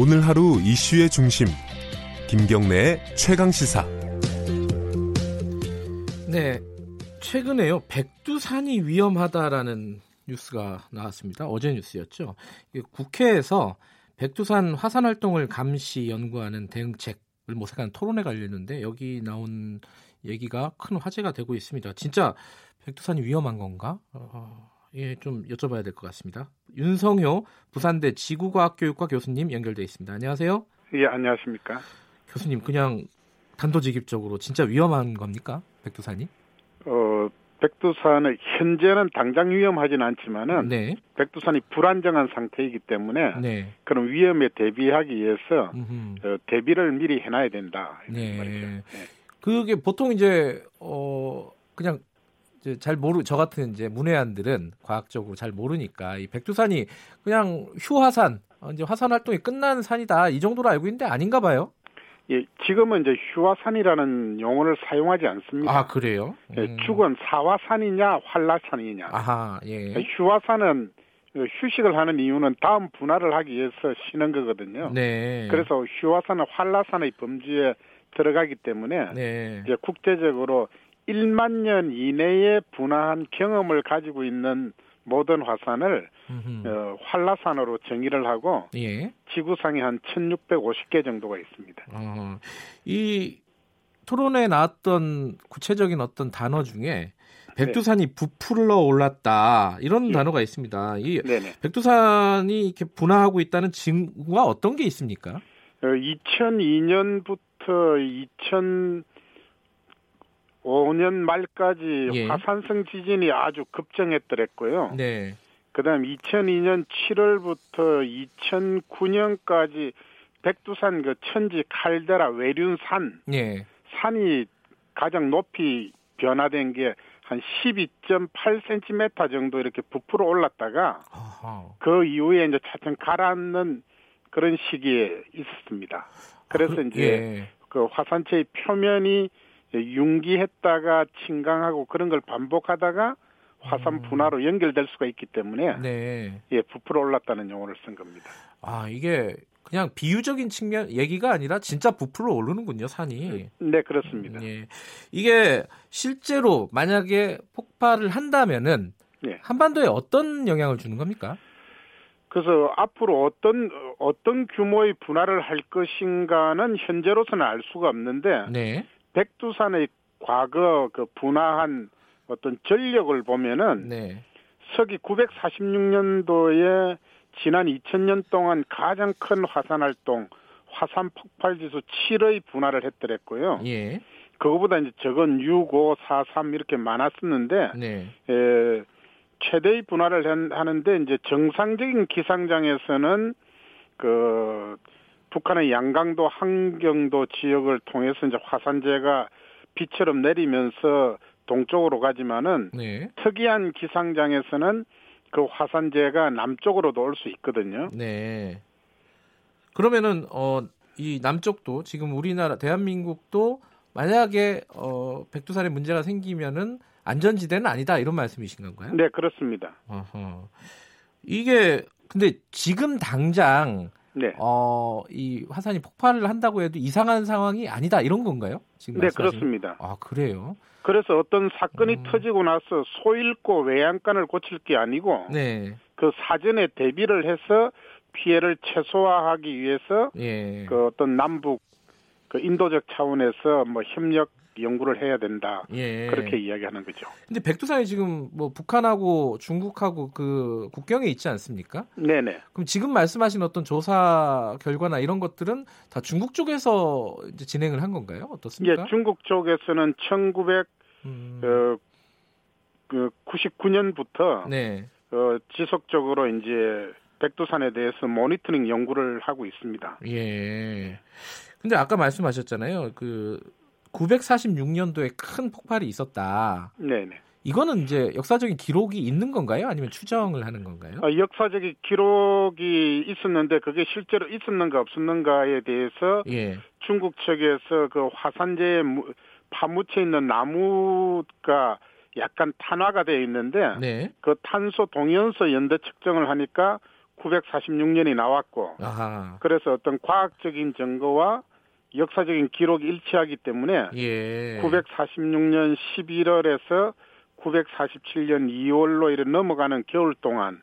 오늘 하루 이슈의 중심 김경래의 최강 시사. 네, 최근에요 백두산이 위험하다라는 뉴스가 나왔습니다. 어제 뉴스였죠. 국회에서 백두산 화산 활동을 감시 연구하는 대응책을 모색하는 토론회가 열렸는데 여기 나온 얘기가 큰 화제가 되고 있습니다. 진짜 백두산이 위험한 건가? 어, 예, 좀 여쭤봐야 될 것 같습니다. 윤성효 부산대 지구과학교육과 교수님 연결돼 있습니다. 안녕하세요. 예, 안녕하십니까. 교수님, 그냥 단도직입적으로 진짜 위험한 겁니까? 백두산이? 어, 백두산은 현재는 당장 위험하지는 않지만은 네. 백두산이 불안정한 상태이기 때문에 네. 그런 위험에 대비하기 위해서 어, 대비를 미리 해놔야 된다. 네. 네. 그게 보통 이제 어 그냥 이제 잘 모르 저 같은 이제 문외한들은 과학적으로 잘 모르니까 이 백두산이 그냥 휴화산 어, 이제 화산 활동이 끝난 산이다 이 정도로 알고 있는데 아닌가 봐요. 예, 지금은 이제 휴화산이라는 용어를 사용하지 않습니다. 아 그래요? 예, 음. 예, 죽은 사화산이냐 활라산이냐. 아하, 예. 예. 휴화산은 휴식을 하는 이유는 다음 분할을 하기 위해서 쉬는 거거든요. 네. 그래서 휴화산은 활라산의 범주에 들어가기 때문에 네. 이제 국제적으로 1만 년 이내에 분화한 경험을 가지고 있는 모든 화산을 어, 활라산으로 정의를 하고 예. 지구상에 한 1,650개 정도가 있습니다. 어, 이 토론에 나왔던 구체적인 어떤 단어 중에 백두산이 네. 부풀러 올랐다 이런 예. 단어가 있습니다. 이 네네. 백두산이 이렇게 분화하고 있다는 증거가 어떤 게 있습니까? 어, 2002년부터 2000 5년 말까지 예. 화산성 지진이 아주 급증했더랬고요. 네. 그다음 2002년 7월부터 2009년까지 백두산 그 천지 칼데라 외륜산 예. 산이 가장 높이 변화된 게 한 12.8cm 정도 이렇게 부풀어 올랐다가 아하. 그 이후에 이제 차츰 가라앉는 그런 시기에 있었습니다. 그래서 아, 그, 이제 예. 그 화산체의 표면이 융기했다가 침강하고 그런 걸 반복하다가 화산 음. 분화로 연결될 수가 있기 때문에 네. 예, 부풀어 올랐다는 용어를 쓴 겁니다. 아, 이게 그냥 비유적인 측면 얘기가 아니라 진짜 부풀어 오르는군요, 산이. 네, 그렇습니다. 예. 이게 실제로 만약에 폭발을 한다면은 예. 한반도에 어떤 영향을 주는 겁니까? 그래서 앞으로 어떤 어떤 규모의 분화를 할 것인가는 현재로서는 알 수가 없는데 네. 백두산의 과거 그 분화한 어떤 전력을 보면은 네. 서기 946년도에 지난 2000년 동안 가장 큰 화산 활동 화산 폭발 지수 7의 분화를 했더랬고요. 예. 그거보다 이제 적은 6, 5, 4, 3 이렇게 많았었는데 네. 에, 최대의 분화를 하는데 이제 정상적인 기상장에서는 그 북한의 양강도 한경도 지역을 통해서 이제 화산재가 비처럼 내리면서 동쪽으로 가지만은 네. 특이한 기상장에서는 그 화산재가 남쪽으로도 올 수 있거든요. 네. 그러면은 어 이 남쪽도 지금 우리나라 대한민국도 만약에 어 백두산에 문제가 생기면은 안전지대는 아니다 이런 말씀이신 건가요? 네 그렇습니다. 어허. 이게 근데 지금 당장 네. 어, 이 화산이 폭발을 한다고 해도 이상한 상황이 아니다 이런 건가요? 지금 네, 그렇습니다. 아, 그래요? 그래서 어떤 사건이 음. 터지고 나서 소잃고 외양간을 고칠 게 아니고 네. 그 사전에 대비를 해서 피해를 최소화하기 위해서 예. 그 어떤 남북 그 인도적 차원에서 뭐 협력 연구를 해야 된다. 예. 그렇게 이야기하는 거죠. 근데 백두산이 지금 뭐 북한하고 중국하고 그 국경에 있지 않습니까? 네네. 그럼 지금 말씀하신 어떤 조사 결과나 이런 것들은 다 중국 쪽에서 이제 진행을 한 건가요? 어떻습니까? 예, 중국 쪽에서는 1900 음. 어, 그 99년부터 네. 어, 지속적으로 이제 백두산에 대해서 모니터링 연구를 하고 있습니다. 예. 근데 아까 말씀하셨잖아요. 그 946년도에 큰 폭발이 있었다. 네네. 이거는 이제 역사적인 기록이 있는 건가요? 아니면 추정을 하는 건가요? 아, 역사적인 기록이 있었는데 그게 실제로 있었는가 없었는가에 대해서 예. 중국 측에서 그 화산재에 파묻혀 있는 나무가 약간 탄화가 되어 있는데 네. 그 탄소 동연서 연대 측정을 하니까 946년이 나왔고 아하. 그래서 어떤 과학적인 증거와 역사적인 기록이 일치하기 때문에 예. 946년 11월에서 947년 2월로 이렇게 넘어가는 겨울 동안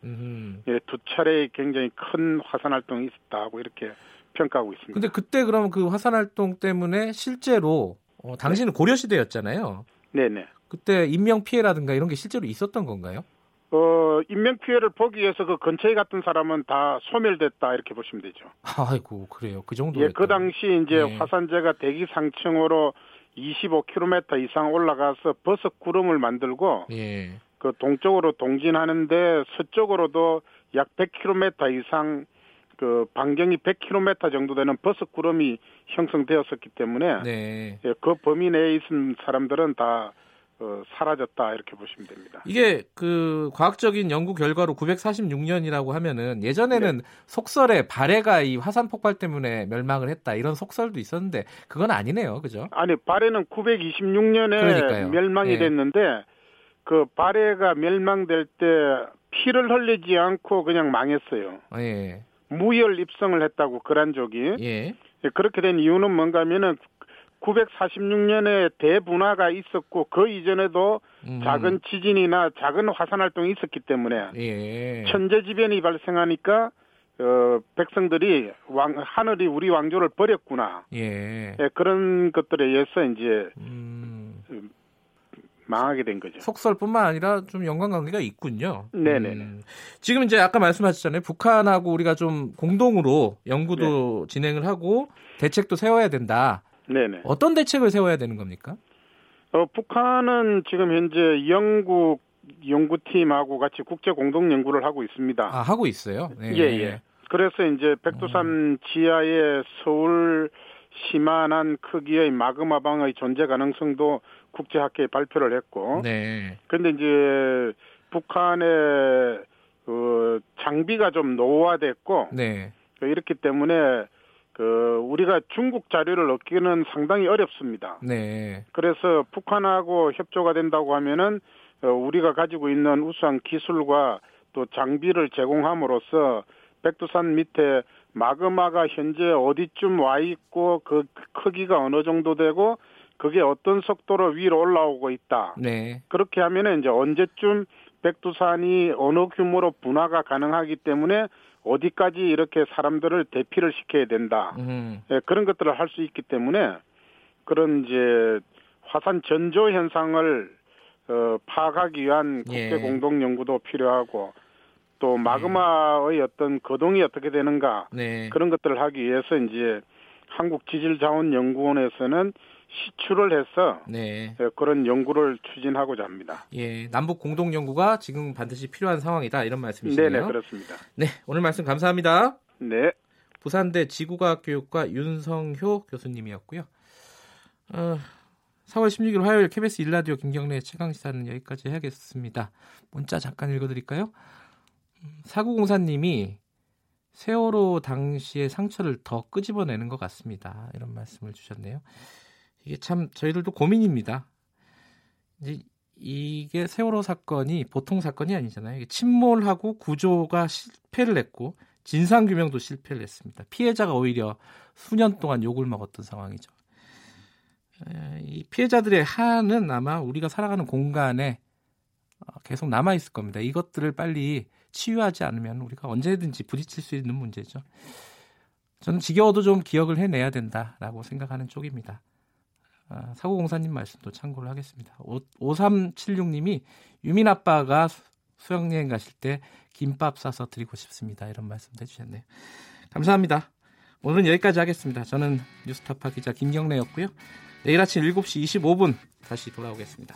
예, 두 차례의 굉장히 큰 화산 활동이 있었다고 이렇게 평가하고 있습니다. 근데 그때 그럼 그 화산 활동 때문에 실제로 어, 당신은 고려 시대였잖아요. 네네. 그때 인명 피해라든가 이런 게 실제로 있었던 건가요? 어, 인명 피해를 보기 위해서 그 근처에 갔던 사람은 다 소멸됐다 이렇게 보시면 되죠. 아이고 그래요. 그 정도. 예, 그 당시 이제 네. 화산재가 대기 상층으로 25km 이상 올라가서 버섯 구름을 만들고 예. 그 동쪽으로 동진하는데 서쪽으로도 약 100km 이상 그 반경이 100km 정도 되는 버섯 구름이 형성되었었기 때문에 네. 예, 그 범위 내에 있는 사람들은 다 어, 사라졌다 이렇게 보시면 됩니다. 이게 그 과학적인 연구 결과로 946년이라고 하면은 예전에는 네. 속설에 발해가 이 화산 폭발 때문에 멸망을 했다 이런 속설도 있었는데 그건 아니네요, 그죠? 아니 발해는 926년에 그러니까요. 멸망이 네. 됐는데 그 발해가 멸망될 때 피를 흘리지 않고 그냥 망했어요. 예. 무혈 입성을 했다고 그란족이. 예. 그렇게 된 이유는 뭔가면은 946년에 대분화가 있었고 그 이전에도 음. 작은 지진이나 작은 화산 활동이 있었기 때문에 예. 천재지변이 발생하니까 어, 백성들이 왕, 하늘이 우리 왕조를 버렸구나. 예. 예 그런 것들에 의해서 이제 음. 망하게 된 거죠. 속설뿐만 아니라 좀 연관관계가 있군요. 네네. 음. 지금 이제 아까 말씀하셨잖아요. 북한하고 우리가 좀 공동으로 연구도 네. 진행을 하고 대책도 세워야 된다. 네네. 어떤 대책을 세워야 되는 겁니까? 어, 북한은 지금 현재 영국 연구팀하고 같이 국제 공동 연구를 하고 있습니다. 아, 하고 있어요? 네. 예, 예. 그래서 이제 백두산 음. 지하에 서울 시만한 크기의 마그마방의 존재 가능성도 국제학회에 발표를 했고. 네. 근데 이제 북한의 그 장비가 좀 노후화됐고. 네. 이렇기 때문에 그 우리가 중국 자료를 얻기는 상당히 어렵습니다. 네. 그래서 북한하고 협조가 된다고 하면은 어, 우리가 가지고 있는 우수한 기술과 또 장비를 제공함으로써 백두산 밑에 마그마가 현재 어디쯤 와 있고 그 크기가 어느 정도 되고 그게 어떤 속도로 위로 올라오고 있다. 네. 그렇게 하면은 이제 언제쯤 백두산이 어느 규모로 분화가 가능하기 때문에 어디까지 이렇게 사람들을 대피를 시켜야 된다. 음. 예, 그런 것들을 할 수 있기 때문에 그런 이제 화산 전조 현상을 어, 파악하기 위한 국제 예. 공동 연구도 필요하고 또 마그마의 네. 어떤 거동이 어떻게 되는가 네. 그런 것들을 하기 위해서 이제 한국 지질자원연구원에서는 시추를 해서 네. 예, 그런 연구를 추진하고자 합니다. 예, 남북 공동 연구가 지금 반드시 필요한 상황이다 이런 말씀이시네요. 네, 그렇습니다. 네, 오늘 말씀 감사합니다. 네. 부산대 지구과학교육과 윤성효 교수님이었고요. 어, 4월 16일 화요일 KBS 일라디오 김경래 최강 시사는 여기까지 해야겠습니다. 문자 잠깐 읽어드릴까요? 사구공사님이 세월호 당시의 상처를 더 끄집어내는 것 같습니다. 이런 말씀을 주셨네요. 이게 참 저희들도 고민입니다. 이제 이게 세월호 사건이 보통 사건이 아니잖아요. 침몰하고 구조가 실패를 했고 진상 규명도 실패를 했습니다. 피해자가 오히려 수년 동안 욕을 먹었던 상황이죠. 이 피해자들의 한은 아마 우리가 살아가는 공간에 어, 계속 남아 있을 겁니다. 이것들을 빨리 치유하지 않으면 우리가 언제든지 부딪힐 수 있는 문제죠. 저는 지겨워도 좀 기억을 해내야 된다라고 생각하는 쪽입니다. 아, 사고공사님 말씀도 참고를 하겠습니다. 5376님이 유민 아빠가 수영여행 가실 때 김밥 싸서 드리고 싶습니다. 이런 말씀도 해주셨네요. 감사합니다. 오늘은 여기까지 하겠습니다. 저는 뉴스타파 기자 김경래였고요. 내일 아침 7시 25분 다시 돌아오겠습니다.